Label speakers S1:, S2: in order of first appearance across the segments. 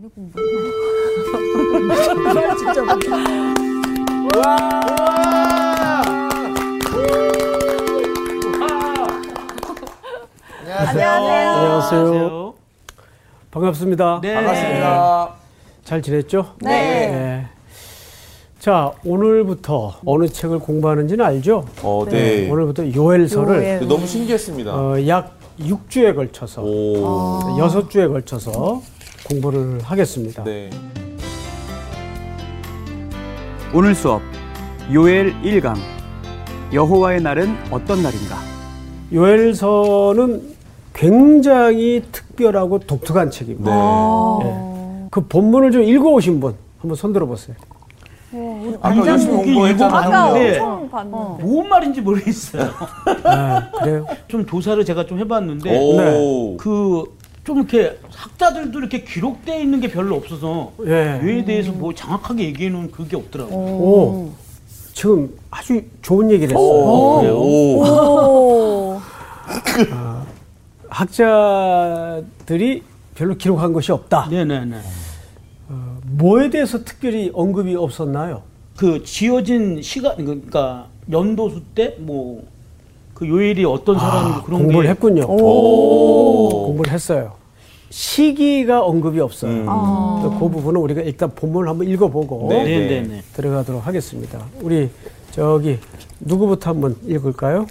S1: 많이 공부했네. 진짜 많이.
S2: 안녕하세요.
S3: 안녕하세요. 반갑습니다.
S2: 네.
S4: 반갑습니다.
S3: 잘 지냈죠?
S1: 네.
S3: 자, 오늘부터 어느 책을 공부하는지는 알죠?
S4: 어, 네.
S3: 오늘부터 요엘서를
S1: 요엘.
S4: 너무 신기했습니다.
S3: 어, 약 6주에 걸쳐서
S4: 오.
S3: 여섯 주에 걸쳐서 공부를 하겠습니다.
S4: 네.
S5: 오늘 수업 요엘 1강 여호와의 날은 어떤 날인가?
S3: 요엘서는 굉장히 특별하고 독특한 책입니다.
S4: 네.
S3: 그 본문을 좀 읽어오신 분 한번 손들어 보세요.
S4: 아까 열심히 공부했잖아요.
S1: 아까
S2: 네.
S1: 엄청 봤는데.
S2: 뭔 말인지 모르겠어요.
S3: 아, 그래요?
S2: 좀 조사를 제가 좀 해봤는데
S4: 오.
S2: 그 좀 이렇게 학자들도 이렇게 기록되어 있는 게 별로 없어서
S3: 예.
S2: 요에 대해서 뭐 정확하게 얘기해 놓은 그게 없더라고요.
S3: 오, 지금 아주 좋은 얘기를 했어요.
S4: 오.
S2: 그래요?
S4: 오.
S1: 오.
S3: 학자들이 별로 기록한 것이 없다.
S2: 네네네.
S3: 뭐에 대해서 특별히 언급이 없었나요?
S2: 그 지어진 시간 그러니까 연도수 때 뭐 그 요일이 어떤 그런
S3: 아, 공부를
S2: 게
S3: 했군요.
S4: 오.
S3: 공부를 했어요. 시기가 언급이 없어요.
S4: 음.
S3: 그래서 그 부분은 우리가 일단 본문을 한번 읽어보고
S4: 네.
S2: 네네네.
S3: 들어가도록 하겠습니다. 우리 저기 누구부터 한번 읽을까요?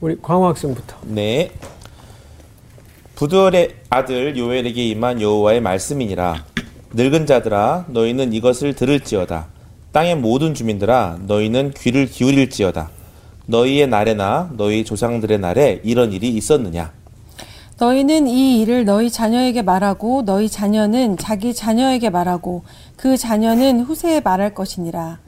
S3: 우리 광호 학생부터.
S4: 네. 부두엘의 아들 요엘에게 임한 여호와의 말씀이니라. 늙은 자들아 너희는 이것을 들을지어다. 땅의 모든 주민들아 너희는 귀를 기울일지어다. 너희의 날에나 너희 조상들의 날에 이런 일이 있었느냐?
S6: 너희는 이 일을 너희 자녀에게 말하고 너희 자녀는 자기 자녀에게 말하고 그 자녀는 후세에 말할 것이니라.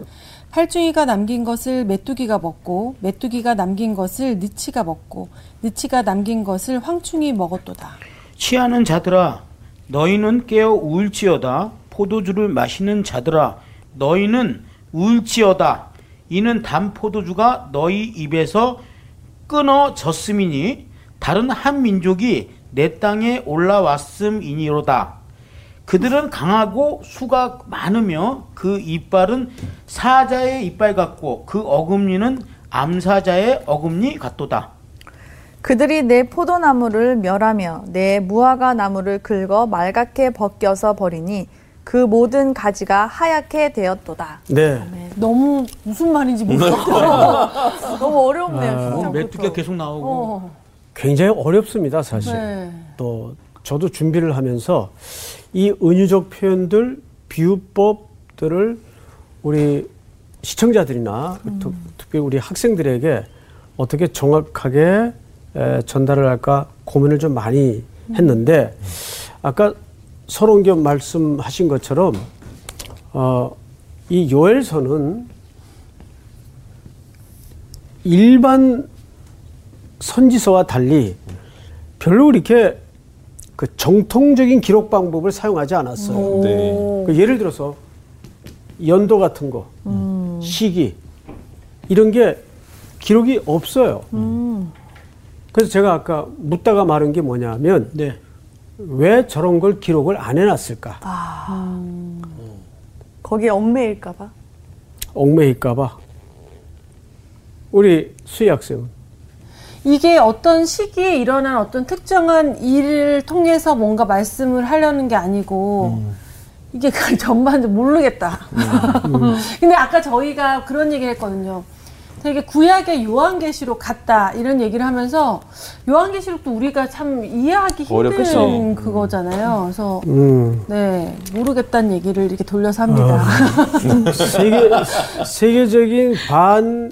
S6: 팔중이가 남긴 것을 메뚜기가 먹고 메뚜기가 남긴 것을 느치가 먹고 느치가 남긴 것을 황충이 먹었도다.
S2: 취하는 자들아 너희는 깨어 울지어다 포도주를 마시는 자들아 너희는 울지어다 이는 단 포도주가 너희 입에서 끊어졌음이니 다른 한 민족이 내 땅에 올라왔음이니로다 그들은 강하고 수가 많으며 그 이빨은 사자의 이빨 같고 그 어금니는 암사자의 어금니 같도다
S1: 그들이 내 포도나무를 멸하며 내 무화과 나무를 긁어 말갛게 벗겨서 버리니 그 모든 가지가 하얗게 되었도다.
S3: 네.
S6: 너무 무슨 말인지
S1: 네.
S6: 모르겠어요.
S1: 너무 어렵네요.
S2: 메뚜기가 계속 나오고
S6: 어,
S3: 굉장히 어렵습니다, 사실.
S6: 네.
S3: 또 저도 준비를 하면서 이 은유적 표현들, 비유법들을 우리 시청자들이나 특- 특히 우리 학생들에게 어떻게 정확하게 에, 전달을 할까 고민을 좀 많이 했는데 아까 서론겸 말씀하신 것처럼 어, 이 요엘서는 일반 선지서와 달리 별로 그렇게 그 정통적인 기록 방법을 사용하지 않았어요.
S4: 네.
S3: 그 예를 들어서 연도 같은 거, 시기 이런 게 기록이 없어요. 그래서 제가 아까 묻다가 말한 게 뭐냐면
S2: 네.
S3: 왜 저런 걸 기록을 안 해놨을까?
S1: 거기에 얽매일까봐.
S3: 얽매일까봐. 우리 수희 학생은
S6: 이게 어떤 시기에 일어난 어떤 특정한 일을 통해서 뭔가 말씀을 하려는 게 아니고 이게 그 전반적으로 모르겠다. 근데 아까 저희가 그런 얘기를 했거든요. 되게 구약의 요한계시록 같다 이런 얘기를 하면서 요한계시록도 우리가 참 이해하기 힘든
S4: 어렵겠죠.
S6: 그거잖아요. 그래서
S3: 음,
S6: 네 모르겠다는 얘기를 이렇게 돌려서 합니다.
S3: 세계 세계적인 반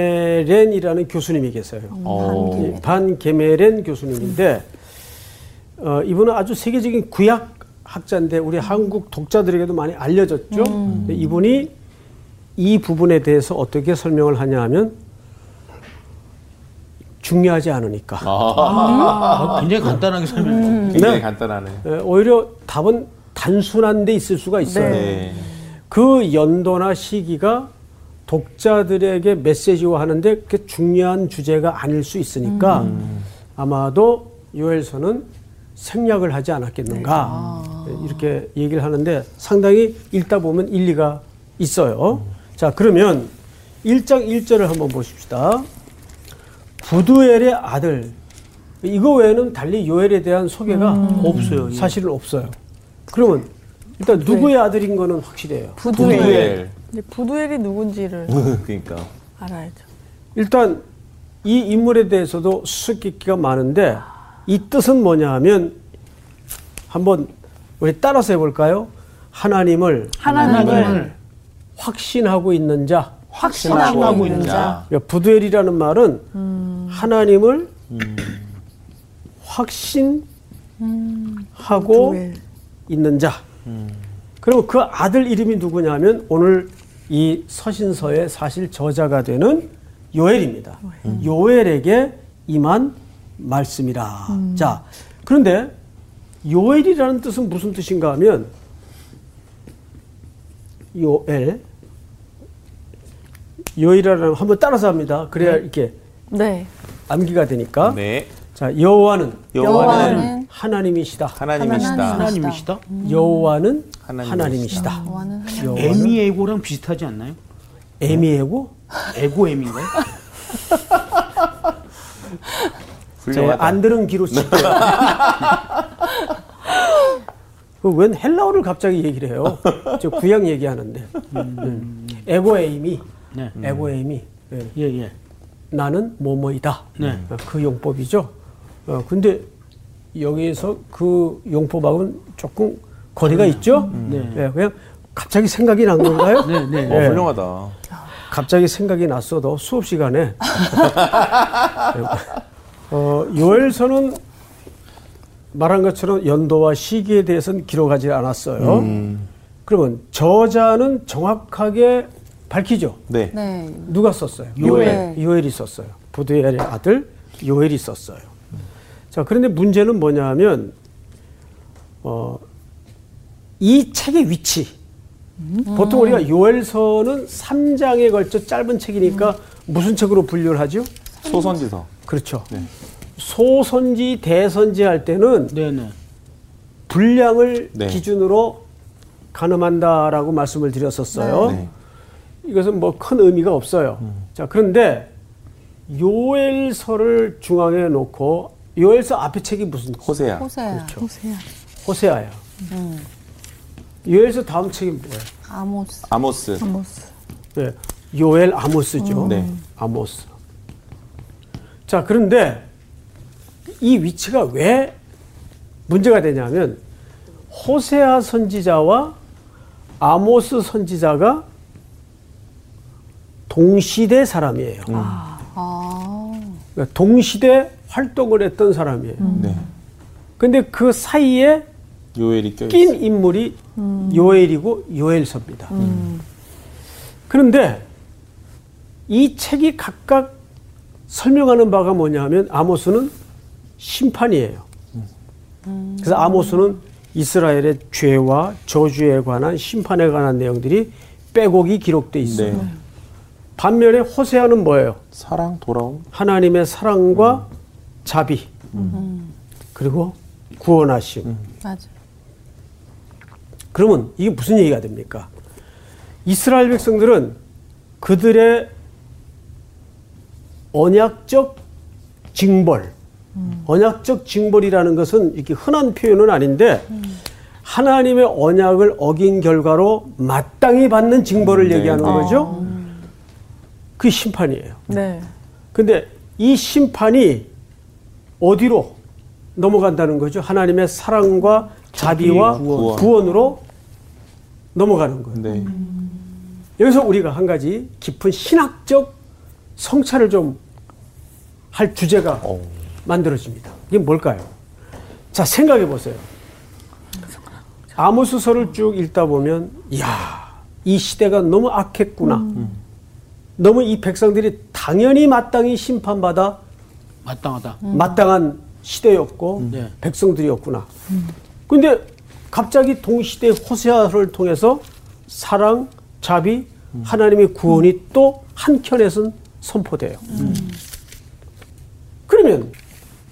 S3: 게메렌이라는 교수님이 계세요.
S4: 어.
S3: 이반 게메렌 교수님인데 어, 이분은 아주 세계적인 구약 학자인데 우리 한국 독자들에게도 많이 알려졌죠. 근데 이분이 이 부분에 대해서 어떻게 설명을 하냐 하면 중요하지 않으니까.
S2: 아, 굉장히 간단하게 설명해.
S4: 굉장히
S3: 네.
S4: 간단하네.
S3: 에, 오히려 답은 단순한 데 있을 수가 있어요.
S4: 네.
S3: 그 연도나 시기가 독자들에게 메시지화 하는데 그렇게 중요한 주제가 아닐 수 있으니까 아마도 요엘서는 생략을 하지 않았겠는가 이렇게 얘기를 하는데 상당히 읽다 보면 일리가 있어요. 자 그러면 1장 1절을 한번 보십시다. 부두엘의 아들 이거 외에는 달리 요엘에 대한 소개가
S2: 없어요. 예.
S3: 사실은 없어요. 그러면 일단 누구의 아들인 거는 확실해요.
S4: 부두엘.
S1: 이제 부두엘이 누군지를
S4: 그러니까.
S1: 알아야죠.
S3: 일단 이 인물에 대해서도 수수께끼가 많은데 이 뜻은 뭐냐 하면 한번 우리 따라서 해볼까요? 하나님을
S1: 하나님을
S3: 확신하고 있는 자.
S1: 확신하고 있는 자.
S3: 그러니까 부두엘이라는 말은 하나님을 확신하고
S1: 부두엘.
S3: 있는 자. 그리고 그 아들 이름이 누구냐면 오늘 이 서신서의 사실 저자가 되는 요엘입니다. 요엘에게 임한 말씀이라. 자, 그런데 요엘이라는 뜻은 무슨 뜻인가 하면 요엘 요엘이라는 한번 따라서 합니다. 그래야 이렇게
S1: 네.
S3: 암기가 되니까.
S4: 네.
S3: 자, 여호와는
S4: 여호와는
S3: 하나님이시다.
S4: 하나님이시다.
S2: 하나님이시다.
S4: 하나님이시다.
S3: 하나님이시다.
S6: 여호와는 하나님.
S3: 여호와는
S2: 에미 에고랑 비슷하지 않나요?
S3: 에미 에고
S2: 에고엠인가요?
S4: 훌륭하다.
S3: 안 들은 귀로 칠게요. 그웬 헬라어를 갑자기 얘기를 해요? 저 구약 얘기하는데. 음. 에고에임이,
S2: 네.
S3: 에고에임이, 예.
S2: 예, 예.
S3: 나는 뭐뭐이다.
S2: 네.
S3: 어, 그 용법이죠. 어, 근데 여기서 그 용법하고는 조금 거리가 있죠?
S2: 네.
S3: 예, 그냥 갑자기 생각이 난 건가요?
S2: 네, 네.
S4: 어,
S3: 예.
S4: 훌륭하다.
S3: 갑자기 생각이 났어도 수업 시간에 어, 요엘서는 말한 것처럼 연도와 시기에 대해서는 기록하지 않았어요.
S4: 음.
S3: 그러면 저자는 정확하게 밝히죠.
S4: 네.
S6: 네.
S3: 누가 썼어요?
S6: 요엘.
S3: 요엘이 썼어요. 부두엘의 아들 요엘이 썼어요. 자, 그런데 문제는 뭐냐면 어, 이 책의 위치. 보통 우리가 요엘서는 3장에 걸쳐 짧은 책이니까 무슨 책으로 분류를 하죠?
S4: 소선지서.
S3: 그렇죠. 소선지, 대선지 할 때는
S2: 네, 네.
S3: 분량을
S4: 네.
S3: 기준으로 가늠한다라고 말씀을 드렸었어요.
S4: 네.
S3: 이것은 뭐 큰 의미가 없어요. 자, 그런데 요엘서를 중앙에 놓고 요엘서 앞에 책이 무슨
S4: 호세야.
S6: 호세야.
S1: 보세요.
S3: 호세아예요. 요엘서 다음 책이 뭐예요?
S6: 아모스.
S4: 아모스.
S1: 아모스.
S3: 네, 요엘 아모스죠.
S4: 네.
S3: 아모스. 자, 그런데 이 위치가 왜 문제가 되냐면 호세아 선지자와 아모스 선지자가 동시대 사람이에요.
S6: 아.
S3: 그러니까 동시대 활동을 했던 사람이에요.
S4: 네.
S3: 근데 그 사이에
S4: 요엘이.
S3: 낀 인물이 요엘이고 요엘서입니다. 그런데 이 책이 각각 설명하는 바가 뭐냐 하면 아모스는 심판이에요. 그래서 아모스는 이스라엘의 죄와 저주에 관한 심판에 관한 내용들이 빼곡이 기록돼 있어요.
S4: 네.
S3: 반면에 호세아는 뭐예요?
S4: 사랑 돌아옴.
S3: 하나님의 사랑과 자비 그리고 구원하심.
S6: 맞아.
S3: 그러면 이게 무슨 얘기가 됩니까? 이스라엘 백성들은 그들의 언약적 징벌, 언약적 징벌이라는 것은 이렇게 흔한 표현은 아닌데 하나님의 언약을 어긴 결과로 마땅히 받는 징벌을
S4: 네.
S3: 얘기하는
S4: 네.
S3: 거죠. 그 심판이에요.
S1: 네.
S3: 근데 이 심판이 어디로 넘어간다는 거죠? 하나님의 사랑과 자비와
S4: 자비, 구원.
S3: 구원으로 넘어가는 거예요.
S4: 네.
S3: 여기서 우리가 한 가지 깊은 신학적 성찰을 좀 할 주제가
S4: 어.
S3: 만들어집니다. 이게 뭘까요? 자, 생각해 보세요. 아모스서를 쭉 읽다 보면, 이야, 이 시대가 너무 악했구나. 너무 이 백성들이 당연히 마땅히 심판받아
S2: 마땅하다.
S3: 마땅한 시대였고
S2: 네.
S3: 백성들이었구나. 근데 갑자기 동시대 호세아를 통해서 사랑, 자비, 하나님의 구원이 또 한켠에선 선포돼요. 그러면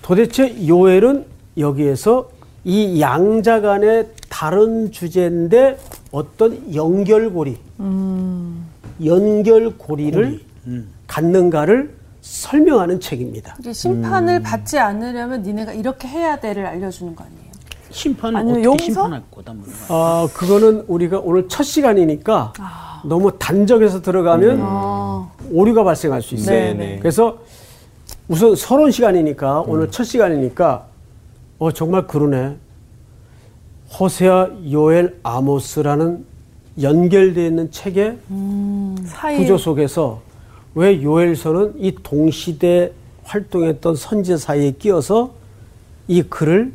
S3: 도대체 요엘은 여기에서 이 양자 간의 다른 주제인데 어떤 연결고리, 연결고리를 갖는가를 설명하는 책입니다.
S6: 심판을 받지 않으려면 니네가 이렇게 해야 돼를 알려주는 거 아니에요?
S2: 심판은
S1: 아니요,
S2: 어떻게
S1: 용서?
S2: 심판할 거다 뭐.
S3: 아, 그거는 우리가 오늘 첫 시간이니까 너무 단적해서 들어가면 오류가 발생할 수 있어요.
S4: 네, 네.
S3: 그래서 우선 서론 시간이니까 오늘 첫 시간이니까 어 정말 그러네. 호세아, 요엘, 아모스라는 연결되어 있는 책의
S1: 사이
S3: 구조 속에서 왜 요엘서는 이 동시대 활동했던 선지 사이에 끼어서 이 글을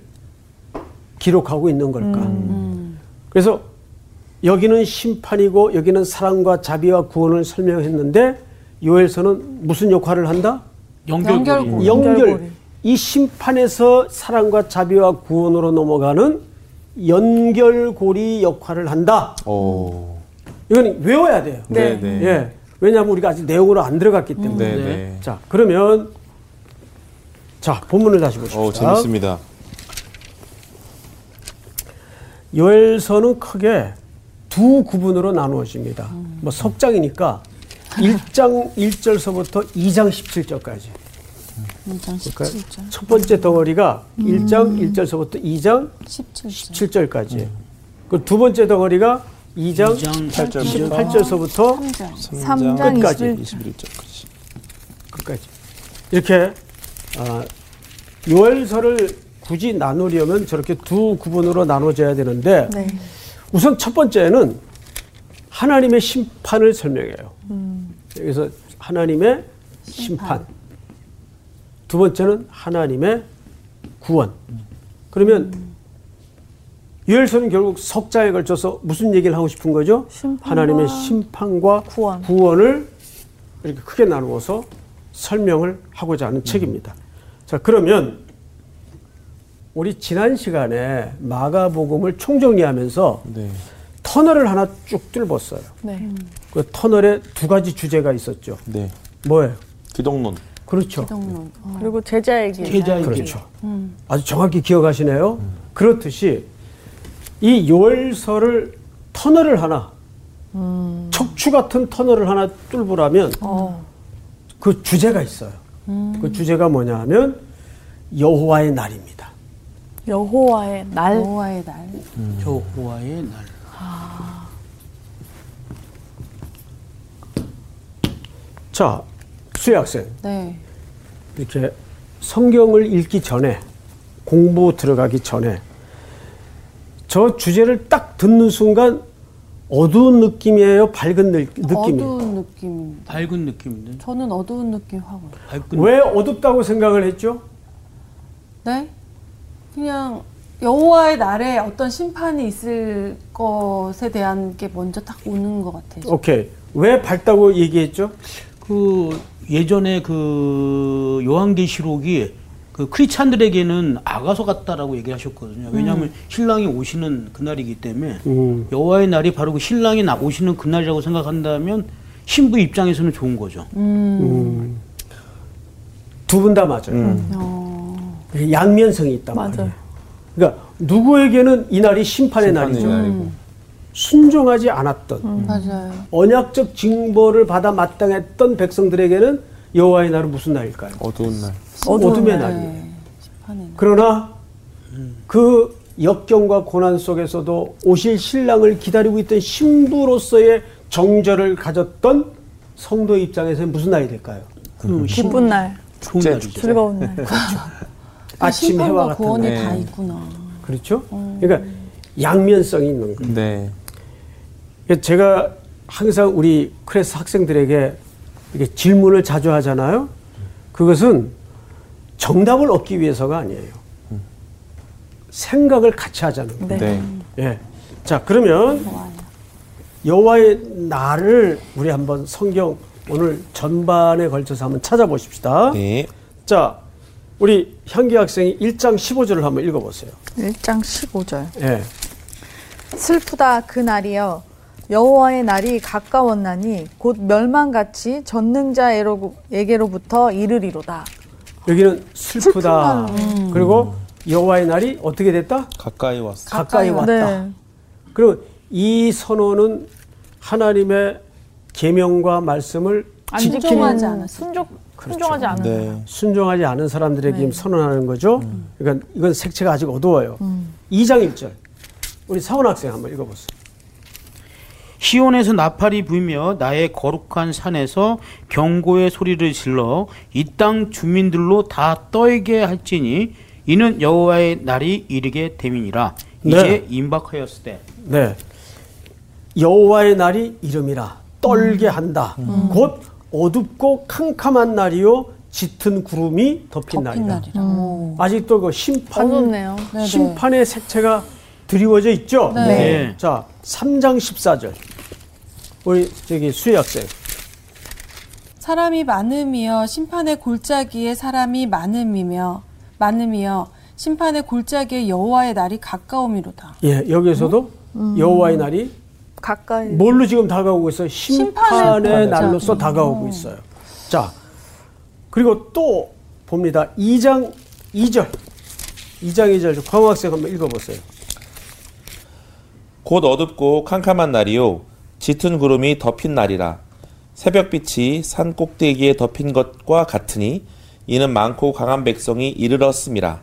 S3: 기록하고 있는 걸까? 그래서 여기는 심판이고 여기는 사랑과 자비와 구원을 설명했는데 요엘서는 무슨 역할을 한다?
S2: 연결고리.
S6: 연결.
S1: 연결고리.
S3: 이 심판에서 사랑과 자비와 구원으로 넘어가는 연결고리 역할을 한다.
S4: 오.
S3: 이건 외워야 돼요.
S4: 네, 네.
S3: 예. 왜냐하면 우리가 아직 내용으로 안 들어갔기 때문에.
S4: 네, 네.
S3: 자, 그러면 자, 본문을 다시 보십시오.
S4: 오, 재밌습니다.
S3: 요엘서는 크게 두 구분으로 나누어집니다. 뭐 석장이니까 1장 1절서부터 2장 17절까지.
S6: 2장
S3: 그러니까
S6: 17절.
S3: 첫 번째 덩어리가 1장 1절서부터 2장
S6: 17절.
S3: 17절까지. 그두 번째 덩어리가 2장
S2: 2장
S3: 18절서부터
S6: 3장.
S1: 3장
S3: 끝까지.
S1: 21절.
S4: 21 절까지.
S3: 끝까지. 이렇게 아, 요엘서를 굳이 나누려면 저렇게 두 구분으로 나눠져야 되는데
S1: 네.
S3: 우선 첫 번째는 하나님의 심판을 설명해요. 여기서 하나님의 심판. 두 번째는 하나님의 구원. 그러면 요엘서는 결국 석자에 걸쳐서 무슨 얘기를 하고 싶은 거죠? 하나님의 심판과
S1: 구원.
S3: 구원을 이렇게 크게 나누어서 설명을 하고자 하는 책입니다. 자, 그러면 우리 지난 시간에 마가복음을 총정리하면서
S4: 네.
S3: 터널을 하나 쭉 뚫었어요.
S1: 네.
S3: 그 터널에 두 가지 주제가 있었죠.
S4: 네.
S3: 뭐예요?
S4: 기독론.
S3: 그렇죠.
S6: 기독론. 어.
S1: 그리고 제자에게
S2: 제자에게.
S3: 그렇죠. 아주 정확히 기억하시네요. 그렇듯이 이 요엘서를 터널을 하나 척추 같은 터널을 하나 뚫으라면
S1: 어.
S3: 그 주제가 있어요. 그 주제가 뭐냐 하면 여호와의 날입니다.
S1: 여호와의 날
S6: 여호와의 날.
S2: 여호와의 날.
S3: 자, 수혜 학생.
S6: 네.
S3: 이렇게 성경을 읽기 전에 공부 들어가기 전에 저 주제를 딱 듣는 순간 어두운 느낌이에요, 밝은 느, 느낌이에요.
S6: 어두운 느낌입니다.
S2: 밝은 느낌인데.
S6: 저는 어두운 느낌.
S2: 밝은
S3: 왜 어둡다고 생각을 했죠?
S6: 네? 그냥 여호와의 날에 어떤 심판이 있을 것에 대한 게 먼저 딱 오는 것 같아요.
S3: 오케이. 왜 밝다고 얘기했죠?
S2: 그 예전에 그 요한계시록이 그 크리스찬들에게는 아가서 같다라고 얘기하셨거든요. 왜냐하면 신랑이 오시는 그날이기 때문에
S3: 음.
S2: 여호와의 날이 바로 그 신랑이 나 오시는 그날이라고 생각한다면 신부 입장에서는 좋은 거죠.
S3: 두분 다 맞아요.
S6: 어,
S3: 이게 양면성이 있단
S1: 맞아요.
S3: 말이에요. 그러니까 누구에게는 이 날이 심판의, 날이죠.
S4: 날이고.
S3: 순종하지 않았던
S6: 음. 맞아요.
S3: 언약적 징벌을 받아 마땅했던 백성들에게는 여호와의 날은 무슨 날일까요?
S4: 어두운 날.
S3: 어둠의
S6: 네.
S3: 날이에요.
S6: 심판의 날.
S3: 그러나 그 역경과 고난 속에서도 오실 신랑을 기다리고 있던 신부로서의 정절을 가졌던 성도 입장에서는 무슨 날이 될까요?
S2: 그 신-
S1: 기쁜 날,
S2: 좋은
S4: 축제,
S2: 날이죠.
S1: 즐거운 날.
S3: 아침 해와 같은
S6: 구원이
S4: 네.
S6: 다 있구나.
S3: 그렇죠? 그러니까 양면성이 있는 거예요.
S4: 네.
S3: 그러니까 제가 항상 우리 크레스 학생들에게 이렇게 질문을 자주 하잖아요. 그것은 정답을 얻기 위해서가 아니에요. 생각을 같이 하자는 거예요.
S1: 네.
S4: 네.
S3: 예. 자, 그러면. 여호와의 날을 우리 한번 성경 오늘 전반에 걸쳐서 한번 찾아보십시다.
S4: 네.
S3: 자, 우리 향기 학생이 1장 15절을 한번 읽어보세요.
S1: 1장 15절.
S3: 예.
S1: 슬프다 그 날이여 여호와의 날이 가까웠나니 곧 멸망같이 전능자에게로부터 이르리로다.
S3: 여기는 슬프다. 그리고 여호와의 날이 어떻게 됐다?
S4: 가까이 왔어.
S3: 가까이 왔다.
S1: 네.
S3: 그리고 이 선언은 하나님의 계명과 말씀을
S6: 순종하지 않았어요.
S1: 순종 순종하지 않은
S4: 네.
S3: 순종하지 않은 사람들에게 지금 선언하는 거죠. 그러니까 이건 색채가 아직 어두워요.
S1: 음.
S3: 2장 1절. 우리 사원 학생 한번 읽어보세요.
S2: 시온에서 나팔이 불며 나의 거룩한 산에서 경고의 소리를 질러 이 땅 주민들로 다 떨게 할지니 이는 여호와의 날이 이르게 됨이니라 이제
S3: 네.
S2: 임박하였을 때
S3: 네. 여호와의 날이 이름이라 떨게 한다. 곧 어둡고 캄캄한 날이요 짙은 구름이 덮인,
S6: 덮인
S3: 날이다.
S6: 날이라. 오.
S3: 아직도 그 심판
S1: 어둡네요.
S3: 심판의 색채가 드리워져 있죠.
S6: 네.
S2: 네.
S3: 자, 3장 14절. 우리 저기 수희 학생.
S6: 사람이 많음이여 심판의 골짜기에 사람이 많음이며 많음이여 심판의 골짜기에 여호와의 날이 가까움이로다.
S3: 예, 여기에서도 여호와의 날이
S1: 가까이
S3: 뭘로 지금 다가오고 있어요? 심판의
S6: 심판의
S3: 날로서 다가오고 있어요. 자, 그리고 또 봅니다. 2장 2절. 2장 2절. 광호 학생 한번 읽어보세요.
S4: 곧 어둡고 캄캄한 날이요 짙은 구름이 덮인 날이라 새벽빛이 산 꼭대기에 덮인 것과 같으니 이는 많고 강한 백성이 이르렀음이라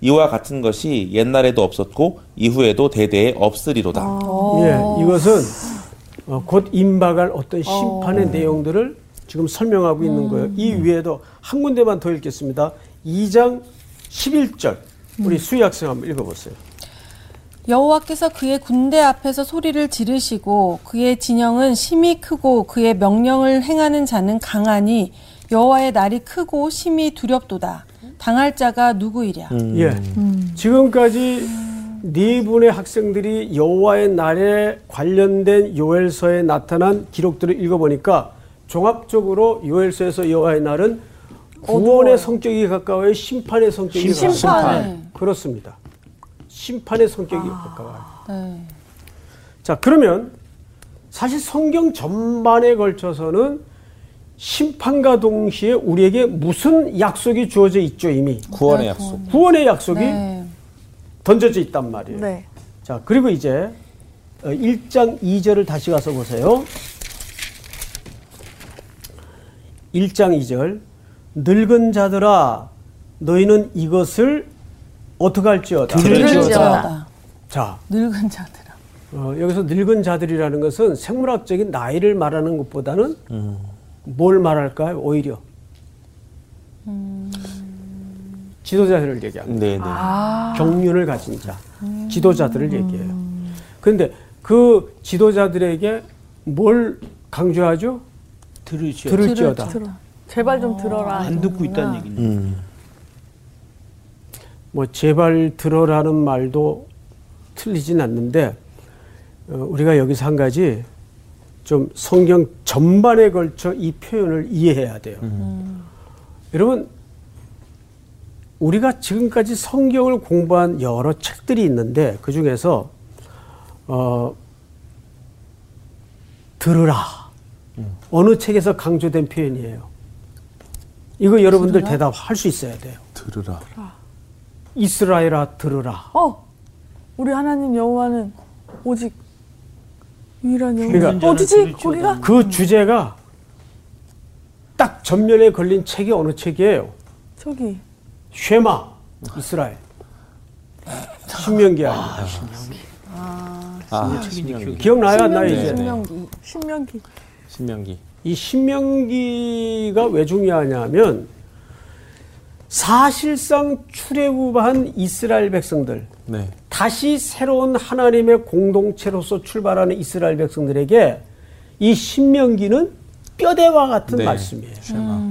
S4: 이와 같은 것이 옛날에도 없었고 이후에도 대대에 없으리로다.
S3: 예, 이것은 어, 곧 임박할 어떤 심판의 내용들을 지금 설명하고 있는 거예요. 이 위에도 한 군데만 더 읽겠습니다. 2장 11절. 우리 수희 학생 한번 읽어보세요.
S6: 여호와께서 그의 군대 앞에서 소리를 지르시고 그의 진영은 심히 크고 그의 명령을 행하는 자는 강하니 여호와의 날이 크고 심히 두렵도다. 당할 자가 누구이랴.
S3: 예. 지금까지 네 분의 학생들이 여호와의 날에 관련된 요엘서에 나타난 기록들을 읽어보니까 종합적으로 요엘서에서 여호와의 날은 구원의 성격이 가까워요, 심판의 성격이 가까워요.
S6: 심판에.
S3: 그렇습니다. 심판의 성격이 가까워요.
S6: 네.
S3: 자, 그러면 사실 성경 전반에 걸쳐서는 심판과 동시에 우리에게 무슨 약속이 주어져 있죠, 이미.
S4: 구원의 약속.
S3: 구원의 약속이
S6: 네.
S3: 던져져 있단 말이에요.
S1: 네.
S3: 자, 그리고 이제 어, 1장 2절을 다시 가서 보세요. 1장 2절. 늙은 자들아 너희는 이것을 어떻게
S1: 할지어다.
S6: 들을지어다.
S3: 자,
S6: 늙은 자들아.
S3: 어, 여기서 늙은 자들이라는 것은 생물학적인 나이를 말하는 것보다는 뭘 말할까요? 오히려 지도자들을 얘기합니다.
S4: 네, 네.
S3: 경륜을 가진 자, 지도자들을 얘기해요. 그런데 그 지도자들에게 뭘 강조하죠?
S2: 들으시오
S3: 들을지어다.
S1: 들어. 제발 좀 들어라.
S2: 안 듣고 있다는 얘기는
S4: 음.
S3: 뭐 제발 들어라는 말도 틀리진 않는데 어, 우리가 여기서 한 가지 좀 성경 전반에 걸쳐 이 표현을 이해해야 돼요. 여러분 우리가 지금까지 성경을 공부한 여러 책들이 있는데 그 중에서 어, 들으라 어느 책에서 강조된 표현이에요. 이거 여러분들 대답할 수 있어야 돼요.
S4: 들으라.
S3: 이스라엘아 들으라.
S1: 어, 우리 하나님 여호와는 오직 유일한 여호와.
S3: 그러니까
S1: 어디지?
S2: 들을지어다.
S1: 거기가?
S3: 그 주제가 딱 전면에 걸린 책이 어느 책이에요?
S1: 저기.
S3: 쉐마 이스라엘. 신명기 아닙니다.
S4: 아,
S2: 책인지 기억이
S3: 기억나요 안 나요
S4: 네,
S3: 이제?
S4: 네.
S6: 신명기.
S1: 신명기.
S4: 신명기.
S3: 이 신명기가 왜 중요하냐면 사실상 출애굽한 이스라엘 백성들
S4: 네.
S3: 다시 새로운 하나님의 공동체로서 출발하는 이스라엘 백성들에게 이 신명기는 뼈대와 같은
S4: 네.
S3: 말씀이에요.
S4: 쉐마.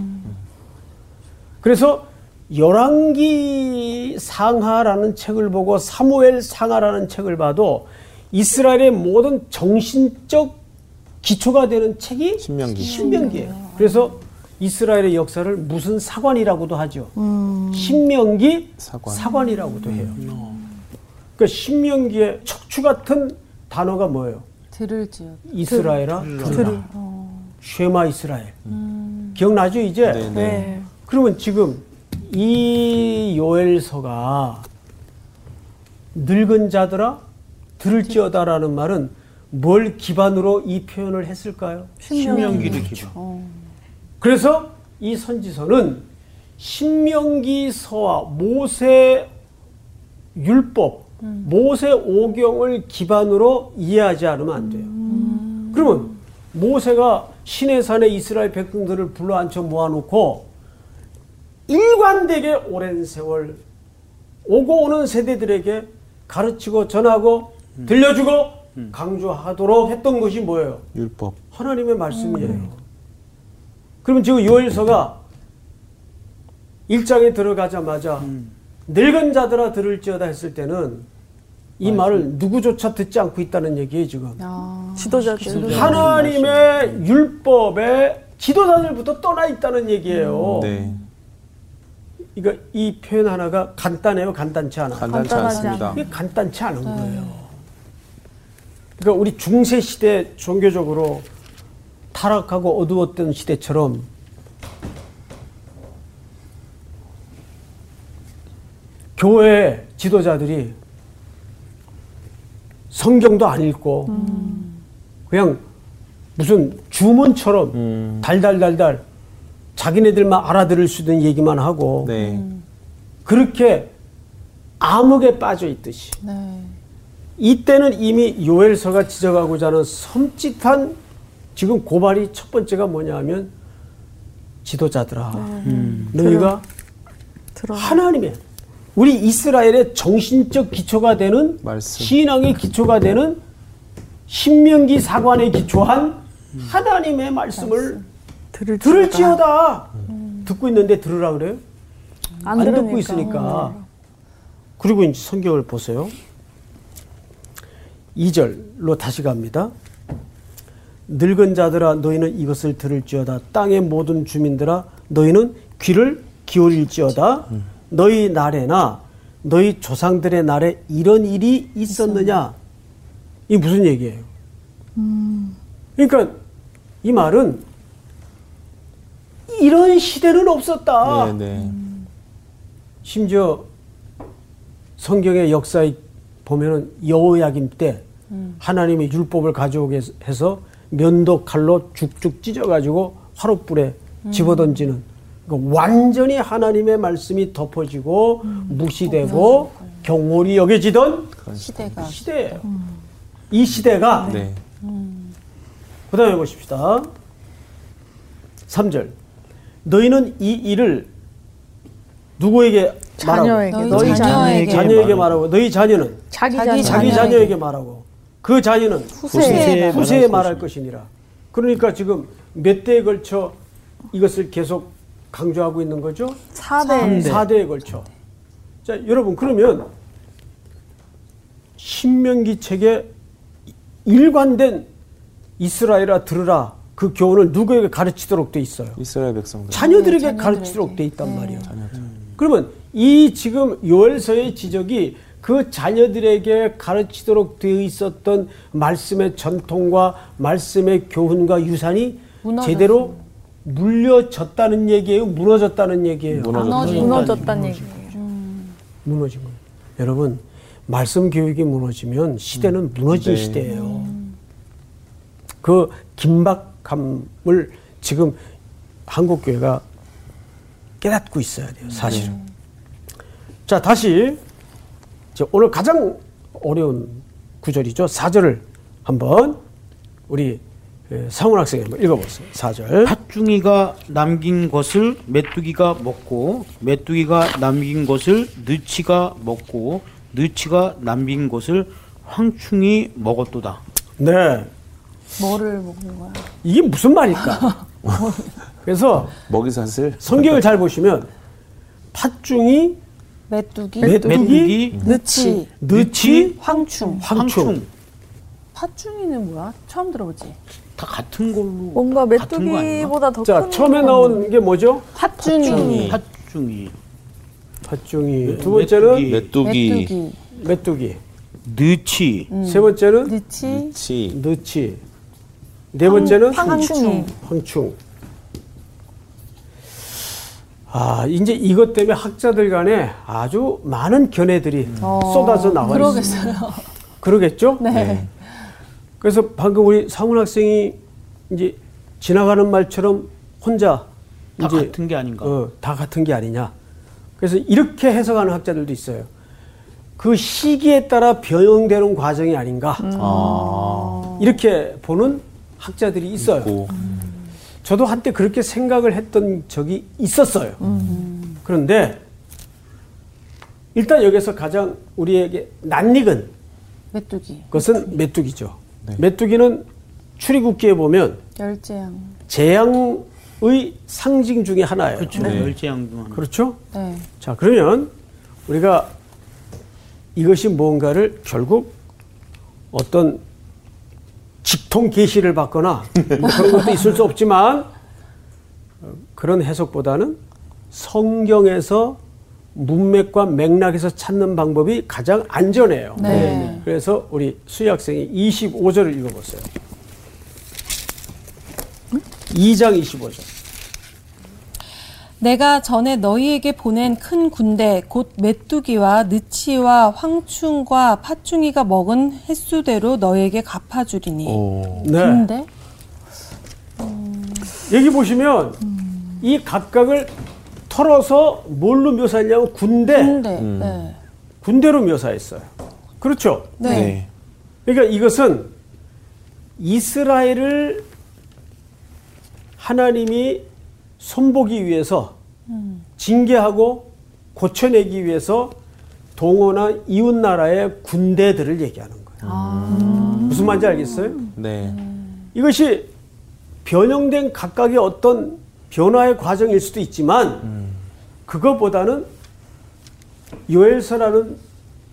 S3: 그래서 열왕기 상하라는 책을 보고 사무엘 상하라는 책을 봐도 이스라엘의 모든 정신적 기초가 되는 책이
S4: 신명기.
S3: 신명기예요. 그래서 이스라엘의 역사를 무슨 사관이라고도 하죠. 신명기
S4: 사관.
S3: 이라고도 해요. 그 신명기의 척추 같은 단어가 뭐예요?
S6: 들을지어다.
S3: 이스라엘아 들으라.
S1: 들이.
S3: 쉐마 이스라엘. 기억나죠 이제?
S4: 네, 네.
S1: 네.
S3: 그러면 지금 이 요엘서가 늙은 자들아 들을지어다라는 말은 뭘 기반으로 이 표현을 했을까요?
S2: 신명기를 기반.
S3: 그래서 이 선지서는 신명기서와 모세 율법, 모세 오경을 기반으로 이해하지 않으면 안 돼요. 그러면 모세가 시내산에 이스라엘 백성들을 불러 앉혀 모아놓고 일관되게 오랜 세월 오고 오는 세대들에게 가르치고 전하고 들려주고 강조하도록 했던 것이 뭐예요?
S4: 율법.
S3: 하나님의 말씀이에요. 그러면 지금 요엘서가 1장에 들어가자마자 늙은 자들아 들을지어다 했을 때는 이 말을 누구조차 듣지 않고 있다는 얘기예요, 지금.
S1: 지도자들.
S3: 하나님의 율법에 지도자들부터 떠나 있다는 얘기예요.
S4: 네.
S3: 이거 이 표현 하나가 간단해요, 간단치 않아.
S4: 간단치
S1: 간단하지
S4: 않습니다.
S3: 이게 간단치 않은 거예요. 그러니까 우리 중세 시대 종교적으로 타락하고 어두웠던 시대처럼 교회 지도자들이 성경도 안 읽고 그냥 무슨 주문처럼 달달달달 자기네들만 알아들을 수 있는 얘기만 하고
S4: 네.
S3: 그렇게 암흑에 빠져 있듯이
S6: 네.
S3: 이때는 이미 요엘서가 지적하고자 하는 섬찟한 지금 고발이 첫 번째가 뭐냐 하면 지도자들아 너희가
S1: 들어.
S3: 하나님의 우리 이스라엘의 정신적 기초가 되는
S4: 말씀.
S3: 신앙의 기초가 되는 신명기 사관에 기초한 하나님의 말씀을
S1: 들을
S3: 들을지어다 듣고 있는데 들으라 그래요?
S1: 안,
S3: 안. 듣고 있으니까. 그리고 이제 성경을 보세요. 2절로 다시 갑니다. 늙은 자들아 너희는 이것을 들을지어다 땅의 모든 주민들아 너희는 귀를 기울일지어다 너희 날에나 너희 조상들의 날에 이런 일이 있었느냐 이 무슨 얘기예요? 그러니까 이 말은 이런 시대는 없었다.
S4: 네, 네.
S3: 심지어 성경의 역사에 보면은 여호야김 때 하나님의 율법을 가져오게 해서 면도 칼로 죽죽 찢어가지고 화롯불에 집어던지는 그러니까 완전히 하나님의 말씀이 덮어지고 무시되고 경홀이 여겨지던
S6: 시대가
S3: 시대예요. 이 시대가
S4: 네.
S3: 그 다음에 보십시다. 3절. 너희는 이 일을 누구에게 말하고?
S1: 자녀에게
S6: 너희
S1: 너희 자녀
S6: 자녀에게
S3: 자녀에게 말하고. 너희 자녀는
S1: 자기 자녀
S3: 자기.
S6: 자녀에게
S3: 말하고. 그 자녀는
S6: 후세에
S3: 후세에 말할 것이니라. 그러니까 지금 몇 대에 걸쳐 이것을 계속 강조하고 있는 거죠?
S1: 4대
S3: 4대에 걸쳐. 자, 여러분, 그러면 신명기 책에 일관된 이스라엘아 들으라 그 교훈을 누구에게 가르치도록 돼 있어요?
S4: 이스라엘 백성들.
S3: 자녀들에게
S6: 자녀들에게.
S3: 가르치도록 돼 있단 말이에요. 그러면 이 지금 요엘서의 지적이 그 자녀들에게 가르치도록 되어 있었던 말씀의 전통과 말씀의 교훈과 유산이
S6: 무너졌어요.
S3: 제대로 물려졌다는 얘기예요. 무너졌다는 얘기예요.
S4: 무너졌다.
S1: 무너졌다는 얘기예요.
S3: 무너진 거예요. 여러분, 말씀 교육이 무너지면 시대는 무너진
S4: 네.
S3: 시대예요. 그 긴박함을 지금 한국 교회가 깨닫고 있어야 돼요. 사실은. 자, 다시 오늘 가장 어려운 구절이죠. 4절을 한번 우리 예, 상훈 학생이 한번 읽어보세요. 4절.
S2: 팥중이가 남긴 것을 메뚜기가 먹고 메뚜기가 남긴 것을 느치가 먹고 느치가 남긴 것을 황충이 먹었도다.
S3: 네.
S6: 뭐를 먹는 거야?
S3: 이게 무슨 말일까? 그래서
S4: 먹이 사슬.
S3: 성경을 잘 보시면 팥중이
S6: 메뚜기,
S3: 메뚜기,
S2: 메뚜기,
S6: 느치,
S3: 느치,
S6: 황충.
S3: 황충.
S2: 황충
S6: 팥중이는 뭐야? 처음 들어보지.
S2: 다 같은 걸로
S1: 뭔가? 메뚜기보다 더
S3: 자,
S1: 큰
S3: 처음에
S1: 건
S3: 나온 게 뭐죠?
S6: 팥중이,
S2: 팥중이
S3: 팥중이. 두 번째는
S2: 메뚜기.
S4: 메뚜기.
S2: 느치
S3: 세 번째는
S6: 느치,
S4: 치.
S3: 느치. 네 번째는
S6: 황충.
S3: 황충. 아, 이제 이것 때문에 학자들 간에 아주 많은 견해들이 쏟아져 나와 있어요.
S6: 어, 그러겠어요.
S3: 그러겠죠?
S6: 네.
S3: 그래서 방금 우리 상훈 학생이 이제 지나가는 말처럼 혼자
S2: 다
S3: 이제
S2: 같은 게 아닌가.
S3: 어, 다 같은 게 아니냐. 그래서 이렇게 해석하는 학자들도 있어요. 그 시기에 따라 변형되는 과정이 아닌가. 이렇게 보는 학자들이 있어요.
S4: 있고.
S3: 저도 한때 그렇게 생각을 했던 적이 있었어요. 그런데 일단 여기서 가장 우리에게 낯익은
S6: 메뚜기,
S3: 것은 메뚜기죠. 메뚜기는 출애굽기에 보면
S6: 열재양.
S3: 재앙의 상징 중에 하나예요.
S2: 그렇죠.
S4: 네.
S2: 멸재양도
S3: 그렇죠?
S6: 네.
S3: 자, 그러면 우리가 이것이 뭔가를 결국 어떤 직통 계시를 받거나 뭐 그런 것도 있을 수 없지만 어, 그런 해석보다는 성경에서 문맥과 맥락에서 찾는 방법이 가장 안전해요.
S6: 네.
S3: 그래서 우리 수희 학생이 25절을 읽어보세요. 2장 25절.
S6: 내가 전에 너희에게 보낸 큰 군대 곧 메뚜기와 느치와 황충과 파충이가 먹은 횟수대로 너희에게 갚아주리니.
S4: 오.
S3: 네.
S6: 근데
S3: 여기 보시면 이 각각을 털어서 뭘로 묘사했냐면 군대,
S6: 근데 네.
S3: 군대로 묘사했어요. 그렇죠?
S6: 네.
S3: 그러니까 이것은 이스라엘을 하나님이 손보기 위해서 징계하고 고쳐내기 위해서 동원한 이웃 나라의 군대들을 얘기하는 거예요. 무슨 말인지 알겠어요?
S4: 네.
S3: 이것이 변형된 각각의 어떤 변화의 과정일 수도 있지만 그것보다는 요엘서라는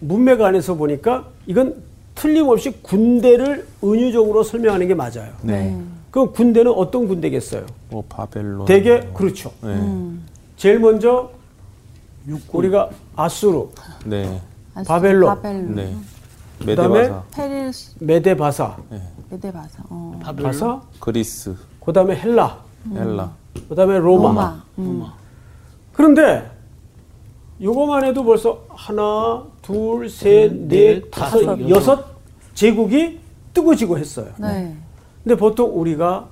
S3: 문맥 안에서 보니까 이건 틀림없이 군대를 은유적으로 설명하는 게 맞아요.
S4: 네.
S3: 그럼 군대는 어떤 군대겠어요?
S4: 뭐 바벨론.
S3: 대개 그렇죠.
S4: 네.
S3: 제일 먼저 우리가 아수르,
S4: 네.
S3: 바벨론.
S6: 바벨론.
S4: 네.
S3: 그다음에
S4: 메데바사.
S6: 페르시,
S3: 메데바사,
S6: 메데바사. 어.
S3: 바사,
S4: 그리스.
S3: 그다음에 헬라,
S4: 헬라.
S3: 그다음에 로마.
S6: 로마. 음.
S3: 그런데 요거만 해도 벌써 하나, 둘, 셋, 넷, 다섯,
S2: 다섯,
S3: 여섯 제국이 뜨거지고 했어요.
S6: 네.
S3: 근데 보통 우리가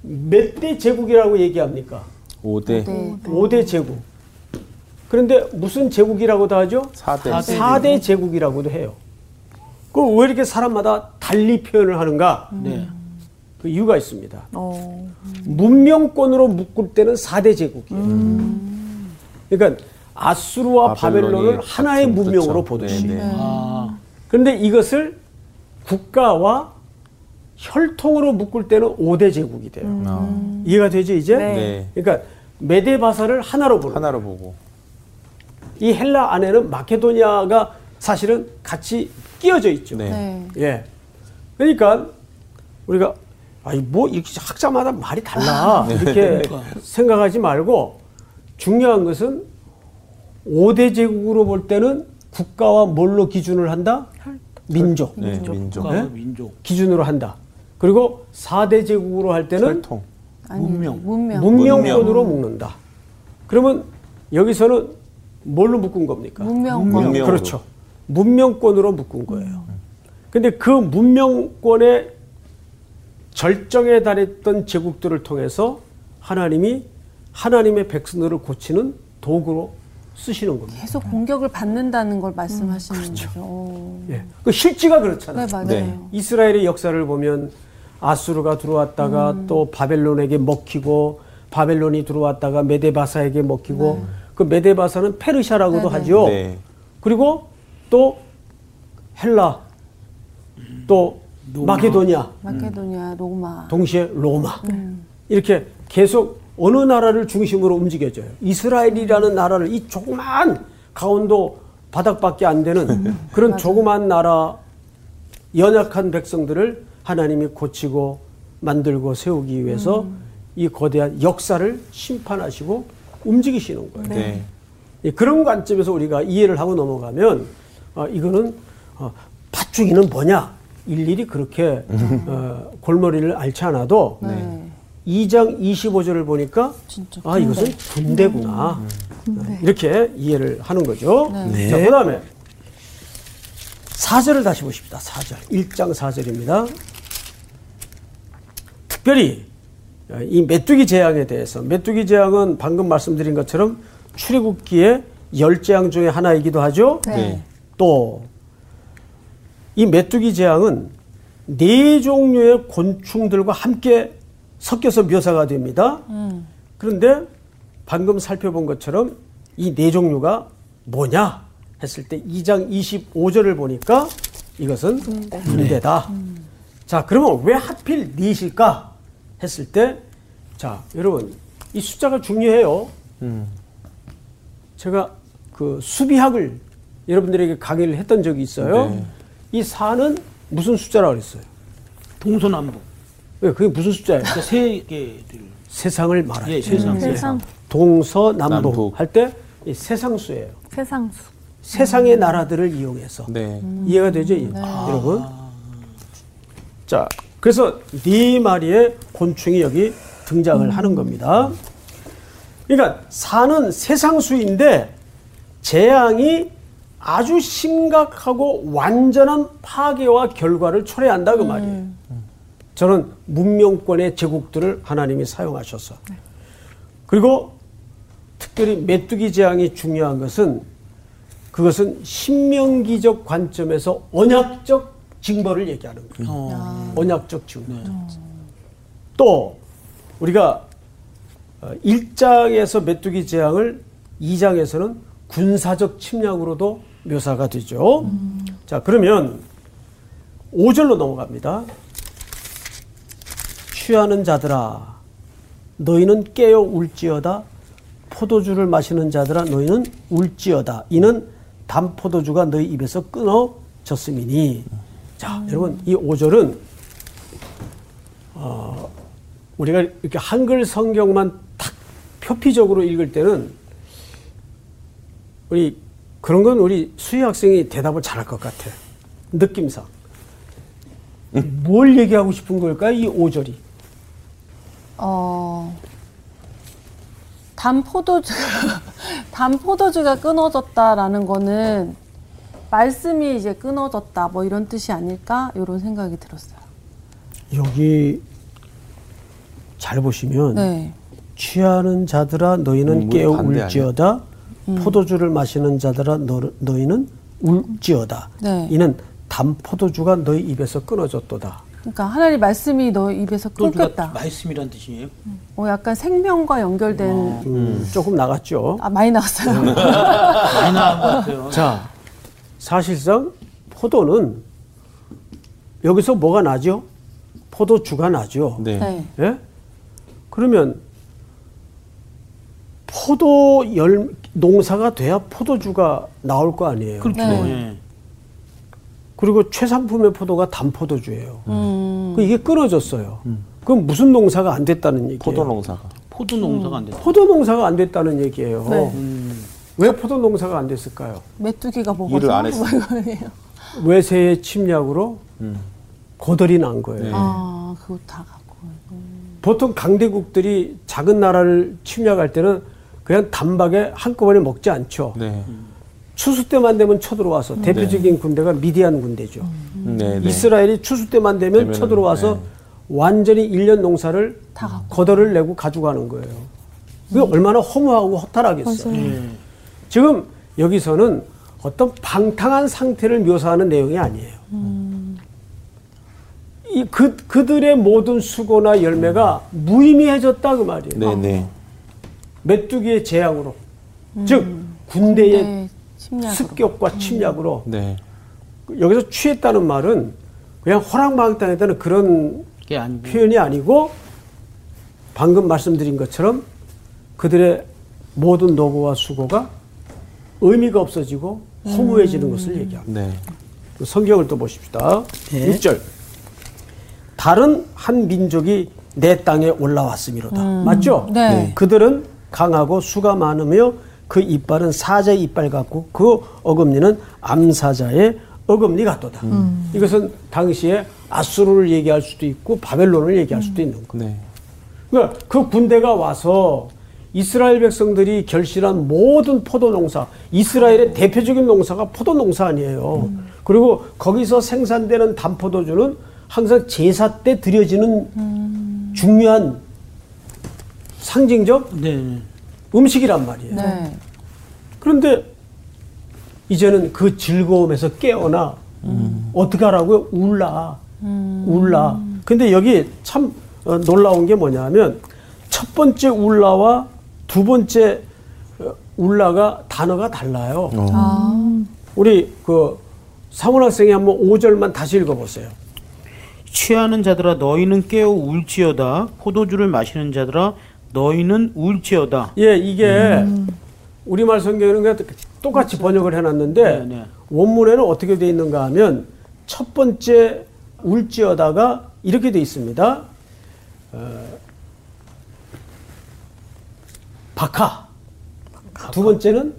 S3: 몇 대 제국이라고 얘기합니까?
S4: 5대.
S6: 네.
S3: 오대 제국. 그런데 무슨 제국이라고도 하죠?
S4: 4대.
S3: 사대 제국이라고도 해요. 그럼 왜 이렇게 사람마다 달리 표현을 하는가?
S2: 네.
S3: 그 이유가 있습니다.
S1: 어.
S3: 문명권으로 묶을 때는 사대 제국이에요. 그러니까 아수르와 바벨론을 하나의 문명으로. 보듯이.
S4: 네, 네.
S2: 아,
S3: 그런데 이것을 국가와 혈통으로 묶을 때는 오대 제국이 돼요.
S4: 어.
S3: 이해가 되죠, 이제?
S1: 네.
S4: 네.
S3: 그러니까 메데바사를 하나로 보는
S4: 하나로 보고.
S3: 이 헬라 안에는 마케도니아가 사실은 같이 끼어져 있죠.
S4: 네.
S6: 네.
S3: 예. 그러니까 우리가 아니 뭐 이렇게 학자마다 말이 달라 이렇게 생각하지 말고 중요한 것은 5대 제국으로 볼 때는 국가와 뭘로 기준을 한다? 민족.
S4: 네. 민족.
S2: 국가,
S3: 네?
S2: 민족.
S3: 기준으로 한다. 그리고 4대 제국으로 할 때는.
S6: 아니,
S2: 문명.
S6: 문명.
S3: 문명권으로 묶는다. 그러면 여기서는 뭘로 묶은 겁니까?
S6: 문명권.
S3: 그렇죠. 문명권으로 묶은 거예요. 근데 그 문명권의 절정에 달했던 제국들을 통해서 하나님이 하나님의 백성들을 고치는 도구로 쓰시는 겁니다.
S6: 계속 공격을 받는다는 걸 말씀하시는 거죠. 오.
S3: 예. 그 실지가 그렇잖아요.
S6: 네, 맞아요.
S4: 네.
S3: 이스라엘의 역사를 보면 아수르가 들어왔다가 또 바벨론에게 먹히고 바벨론이 들어왔다가 메데바사에게 먹히고 그 메데바사는 페르시아라고도
S6: 네네.
S3: 하죠.
S4: 네.
S3: 그리고 또 헬라 또 마케도니아
S6: 마케도니아, 로마.
S3: 동시에 로마 이렇게 계속 어느 나라를 중심으로 움직여져요. 이스라엘이라는 나라를 이 조그만 강원도 바닥밖에 안 되는 그런 조그만 나라 연약한 백성들을 하나님이 고치고 만들고 세우기 위해서 이 거대한 역사를 심판하시고 움직이시는 거예요.
S4: 네.
S3: 예, 그런 관점에서 우리가 이해를 하고 넘어가면 어, 이거는 어, 팥죽이는 뭐냐 일일이 그렇게 어, 골머리를 앓지 않아도
S6: 네.
S3: 2장 25절을 보니까
S6: 진짜
S3: 아 이것은 군대구나 이렇게 이해를 하는 거죠.
S7: 네.
S3: 자 그다음에 4절을 다시 보십니다. 4절 1장 4절입니다. 특별히 이 메뚜기 재앙에 대해서 메뚜기 재앙은 방금 말씀드린 것처럼 출애굽기의 열 재앙 중에 하나이기도 하죠.
S4: 네.
S3: 또이 메뚜기 재앙은 네 종류의 곤충들과 함께 섞여서 묘사가 됩니다. 그런데 방금 살펴본 것처럼 이 네 종류가 뭐냐 했을 때 2장 25절을 보니까 이것은 군대다. 자, 그러면 왜 하필 넷일까 했을 때 자, 여러분 이 숫자가 중요해요. 제가 그 수비학을 여러분들에게 강의를 했던 적이 있어요.
S4: 네.
S3: 이 4는 무슨 숫자라고 그랬어요?
S2: 동서남북
S3: 왜 그게 무슨 숫자예요?
S2: 그러니까 세 개들.
S3: 세상을 말하죠.
S2: 예, 세상.
S1: 세상,
S3: 동서남북
S4: 남북.
S3: 할 때 이 세상수예요.
S1: 세상수.
S3: 세상의 나라들을 이용해서
S4: 네.
S3: 이해가 되죠, 여러분? 자, 그래서 네 마리의 곤충이 여기 등장을 하는 겁니다. 그러니까 사는 세상 수인데 재앙이 아주 심각하고 완전한 파괴와 결과를 초래한다 그 말이에요. 저는 문명권의 제국들을 하나님이 사용하셔서 그리고 특별히 메뚜기 재앙이 중요한 것은 그것은 신명기적 관점에서 언약적 징벌을 얘기하는 거예요. 언약적 징벌. 또 우리가 1장에서 메뚜기 재앙을 2장에서는 군사적 침략으로도 묘사가 되죠. 자, 그러면 5절로 넘어갑니다. 취하는 자들아 너희는 깨어 울지어다 포도주를 마시는 자들아 너희는 울지어다 이는 단 포도주가 너희 입에서 끊어졌음이니 자 여러분 이 5절은 어, 우리가 이렇게 한글 성경만 탁 표피적으로 읽을 때는 우리 그런 건 우리 수희 학생이 대답을 잘할 것 같아. 느낌상. 뭘 얘기하고 싶은 걸까요 이 5절이?
S6: 어, 단 포도주, 단 포도주가 끊어졌다라는 거는 말씀이 이제 끊어졌다 뭐 이런 뜻이 아닐까 이런 생각이 들었어요.
S3: 여기 잘 보시면
S6: 네.
S3: 취하는 자들아 너희는
S4: 음,
S3: 깨어
S4: 반대
S3: 울지어다 포도주를 마시는 자들아 너, 너희는 울지어다
S6: 네.
S3: 이는 단 포도주가 너희 입에서 끊어졌도다
S6: 그러니까 하나님 말씀이 너 입에서 끊겼다.
S2: 말씀이란 뜻이에요.
S6: 어, 약간 생명과 연결된
S3: 음, 조금 나갔죠
S6: 아 많이 나왔어요.
S2: 많이 나온 것 같아요.
S3: 자 사실상 포도는 여기서 뭐가 나죠 포도주가 나죠
S4: 네.
S6: 네.
S3: 예? 그러면 포도 열 농사가 돼야 포도주가 나올 거 아니에요.
S2: 그렇죠.
S6: 네.
S2: 예.
S3: 그리고 최상품의 포도가 단포도주예요.
S6: 음.
S3: 그 이게 끊어졌어요. 그럼 무슨 농사가 안 됐다는 얘기예요?
S4: 포도 농사가.
S2: 포도 농사가 안 됐다.
S3: 포도 농사가 안 됐다는 얘기예요.
S6: 네.
S3: 왜 포도 농사가 안 됐을까요?
S6: 메뚜기가 먹어서
S4: 일을 안 했어요.
S3: 외세의 침략으로 고들이 난 거예요.
S4: 네.
S6: 아 그거 다 갖고.
S3: 보통 강대국들이 작은 나라를 침략할 때는 그냥 단박에 한꺼번에 먹지 않죠.
S4: 네.
S3: 추수 때만 되면 쳐들어와서 대표적인 군대가 미디안 군대죠.
S4: 네. 네.
S3: 이스라엘이 추수 때만 되면
S4: 되면은,
S3: 쳐들어와서
S4: 네.
S3: 완전히 일년 농사를
S6: 다 갖고.
S3: 거덜을 내고 가져가는 거예요. 그게 얼마나 허무하고 허탈하겠어요.
S2: 예.
S3: 지금 여기서는 어떤 방탕한 상태를 묘사하는 내용이 아니에요. 이 그, 그들의 모든 수고나 열매가 무의미해졌다 그 말이에요.
S4: 네. 네.
S3: 메뚜기의 재앙으로. 즉, 군대의
S6: 네, 침략으로.
S3: 습격과 침략으로
S4: 네.
S3: 여기서 취했다는 말은 그냥 호랑방탕했다는 그런 표현이 아니고 방금 말씀드린 것처럼 그들의 모든 노고와 수고가 의미가 없어지고 허무해지는 것을 얘기합니다.
S4: 네.
S3: 성경을 또 보십시다.
S7: 네.
S3: 6절. 다른 한 민족이 내 땅에 올라왔음이로다. 맞죠?
S6: 네.
S3: 그들은 강하고 수가 많으며 그 이빨은 사자의 이빨 같고 그 어금니는 암사자의 어금니 같도다. 이것은 당시에 아수르를 얘기할 수도 있고 바벨론을 얘기할 수도 있는 거.
S4: 네.
S3: 그러니까 그 군대가 와서 이스라엘 백성들이 결실한 모든 포도 농사, 이스라엘의 대표적인 농사가 포도 농사 아니에요. 그리고 거기서 생산되는 단포도주는 항상 제사 때 드려지는 중요한 상징적
S2: 네. 네.
S3: 음식이란 말이에요.
S6: 네.
S3: 그런데 이제는 그 즐거움에서 깨어나 어떻게 하라고요? 울라. 울라. 근데 여기 참 어, 놀라운 게 뭐냐면 첫 번째 울라와 두 번째 어, 울라가 단어가 달라요. 우리 그 사문 학생이 한번 5절만 다시 읽어보세요.
S2: 취하는 자들아 너희는 깨어 울지어다 포도주를 마시는 자들아 너희는 울지어다
S3: 예, 이게 우리말 성경에는 똑같이 번역을 해놨는데
S2: 네, 네.
S3: 원문에는 어떻게 돼 있는가 하면 첫 번째 울지어다가 이렇게 돼 있습니다. 어, 박하. 두 번째는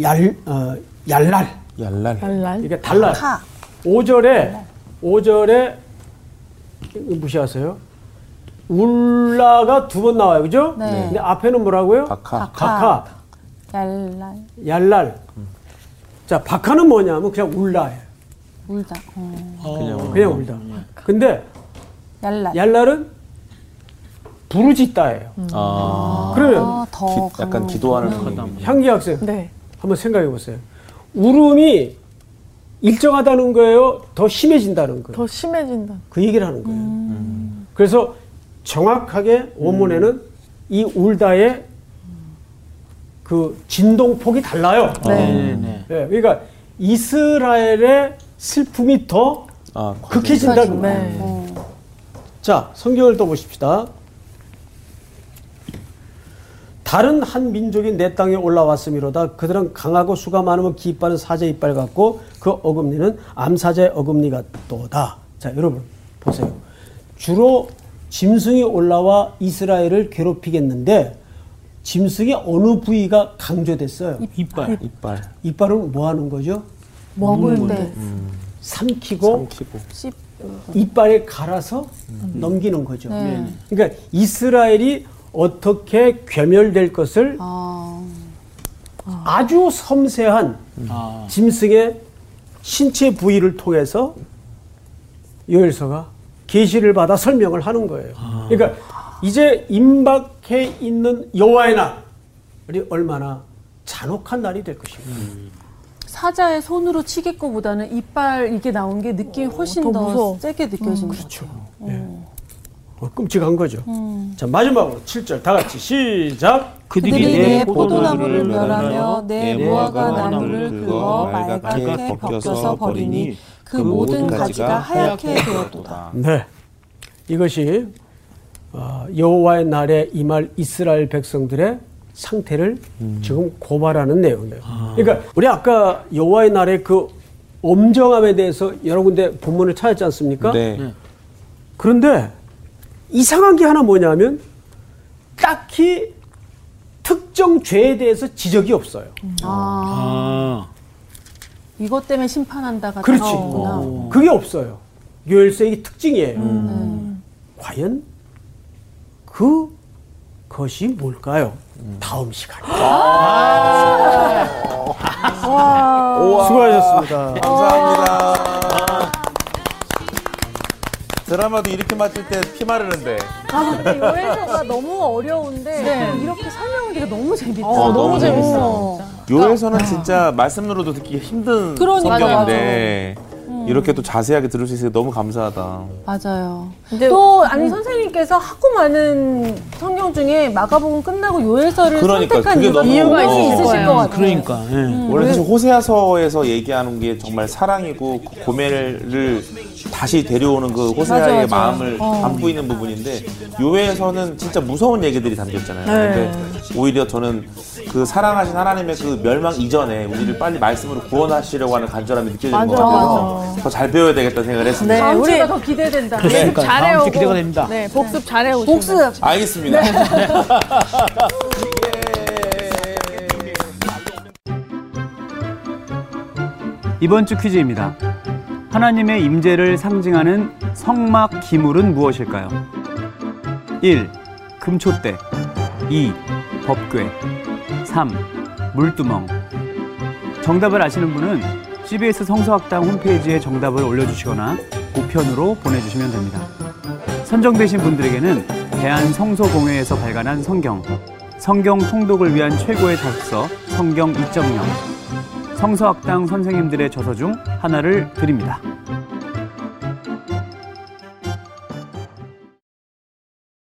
S3: 얄, 어, 얄랄.
S4: 얄랄.
S1: 랄랄.
S3: 이게 달라요.
S6: 카.
S3: 5절에 5절에 무시하세요. 울라가 두 번 나와요. 그죠?
S6: 네.
S3: 근데 앞에는 뭐라고요?
S4: 박하.
S3: 박하.
S6: 얄랄.
S3: 얄랄. 자, 박하는 뭐냐면 그냥 울라예요.
S6: 울다. 어.
S4: 그냥
S3: 그냥 울다. 근데
S6: 얄랄.
S3: 얄랄은 부르짖다예요.
S4: 아,
S3: 그러면
S6: 아, 더
S4: 기- 약간 기도하는
S3: 향기 학생
S1: 네.
S3: 한번 생각해 보세요. 울음이 일정하다는 거예요? 더 심해진다는 거예요?
S1: 더 심해진다.
S3: 그 얘기를 하는 거예요. 그래서 정확하게 원문에는 이 울다의 그 진동폭이 달라요.
S1: 네.
S2: 네, 네.
S3: 예, 그러니까 이스라엘의 슬픔이 더
S4: 아,
S3: 극해진다는 거예요.
S1: 네.
S6: 어.
S3: 자, 성경을 또 보십시다. 다른 한 민족이 내 땅에 올라왔음이로다. 그들은 강하고 수가 많으면 기이빠는 사자 이빨 같고 그 어금니는 암사자의 어금니 같도다. 자, 여러분 보세요. 주로 짐승이 올라와 이스라엘을 괴롭히겠는데 짐승의 어느 부위가 강조됐어요?
S2: 이빨
S4: 이빨.
S3: 이빨은 뭐 하는 거죠?
S6: 먹을 때
S3: 삼키고
S4: 삼키고.
S6: 씹.
S3: 이빨에 갈아서 넘기는 거죠.
S6: 네.
S3: 그러니까 이스라엘이 어떻게 괴멸될 것을
S6: 아.
S3: 아 주 섬세한
S2: 아,
S3: 짐승의 신체 부위를 통해서 요엘서가 계시를 받아 설명을 하는 거예요. 그러니까 이제 임박해 있는 여호와의 날이 얼마나 잔혹한 날이 될 것입니다.
S6: 사자의 손으로 치겠고보다는 이빨 이게 나온 게 느낌이 훨씬
S1: 더
S6: 더,
S1: 무서워.
S6: 세게 느껴지는 것
S3: 그렇죠.
S6: 같
S3: 어, 끔찍한 거죠.
S6: 음.
S3: 자 마지막으로 7절 다 같이 시작.
S6: 그들이 내 포도나무를 멸하며 내 무화과 나무를 긁어 말갛게 벗겨서 버리니 그 모든 가지가 하얗게 되었도다.
S3: 네. 이것이 어, 여호와의 날에 임할 이스라엘 백성들의 상태를 지금 고발하는 내용이에요. 그러니까 우리 아까 여호와의 날의 그 엄정함에 대해서 여러 군데 본문을 찾았지 않습니까?
S4: 네.
S3: 그런데 이상한 게 하나 뭐냐면 딱히 특정 죄에 대해서 지적이 없어요.
S6: 아,
S2: 아,
S6: 이것 때문에 심판한다가
S3: 그렇지.
S6: 나오구나.
S3: 그게 없어요. 요엘서의 특징이에요.
S6: 음.
S3: 과연 그 것이 뭘까요? 다음 시간에. 수고하셨습니다.
S4: 감사합니다. 드라마도 이렇게 맞출 때 피 마르는데.
S6: 아, 근데 요해서가 너무 어려운데 이렇게 설명하기가 너무 재밌다.
S4: 어, 너무
S6: 재밌어.
S4: 요에서는 진짜 말씀으로도 듣기 힘든
S6: 그러니까요.
S4: 성경인데 이렇게 또 자세하게 들을 수 있어서 너무 감사하다.
S6: 맞아요.
S1: 근데
S6: 또 아니 선생님께서 하고 많은 성경 중에 마가복음 끝나고 요해서를
S4: 그러니까,
S6: 선택한
S4: 그게
S6: 이유가
S4: 너무-
S6: 이유가
S4: 어.
S6: 있으실
S1: 거예요.
S6: 것 같아요.
S2: 그러니까 예.
S4: 원래 사실 호세아서에서 얘기하는 게 정말 사랑이고 그 고멜을 다시 데려오는 그 호세아의
S6: 맞아, 맞아.
S4: 마음을
S6: 어.
S4: 담고 있는 부분인데 요에서는 진짜 무서운 얘기들이 담겨 있잖아요. 근데 오히려 저는 그 사랑하신 하나님의 그 멸망 이전에 우리를 빨리 말씀으로 구원하시려고 하는 간절함이 느껴지는 것
S1: 맞아,
S4: 같아서 더 잘 배워야 되겠다는 생각을 했습니다.
S1: 네, 우리
S6: 주가 더 기대된다.
S2: 그러니까
S1: 잘해
S2: 다음 주
S1: 오고.
S2: 기대가 됩니다.
S1: 네, 복습 잘해 오시고.
S6: 복습.
S4: 알겠습니다.
S5: 이번 주 퀴즈입니다. 하나님의 임재를 상징하는 성막 기물은 무엇일까요? 1. 금초대 2. 법궤 3. 물두멍 정답을 아시는 분은 CBS 성서학당 홈페이지에 정답을 올려주시거나 우편으로 보내주시면 됩니다. 선정되신 분들에게는 대한성소공회에서 발간한 성경, 성경 통독을 위한 최고의 작서 성경 2.0, 성서학당 선생님들의 저서 중 하나를 드립니다.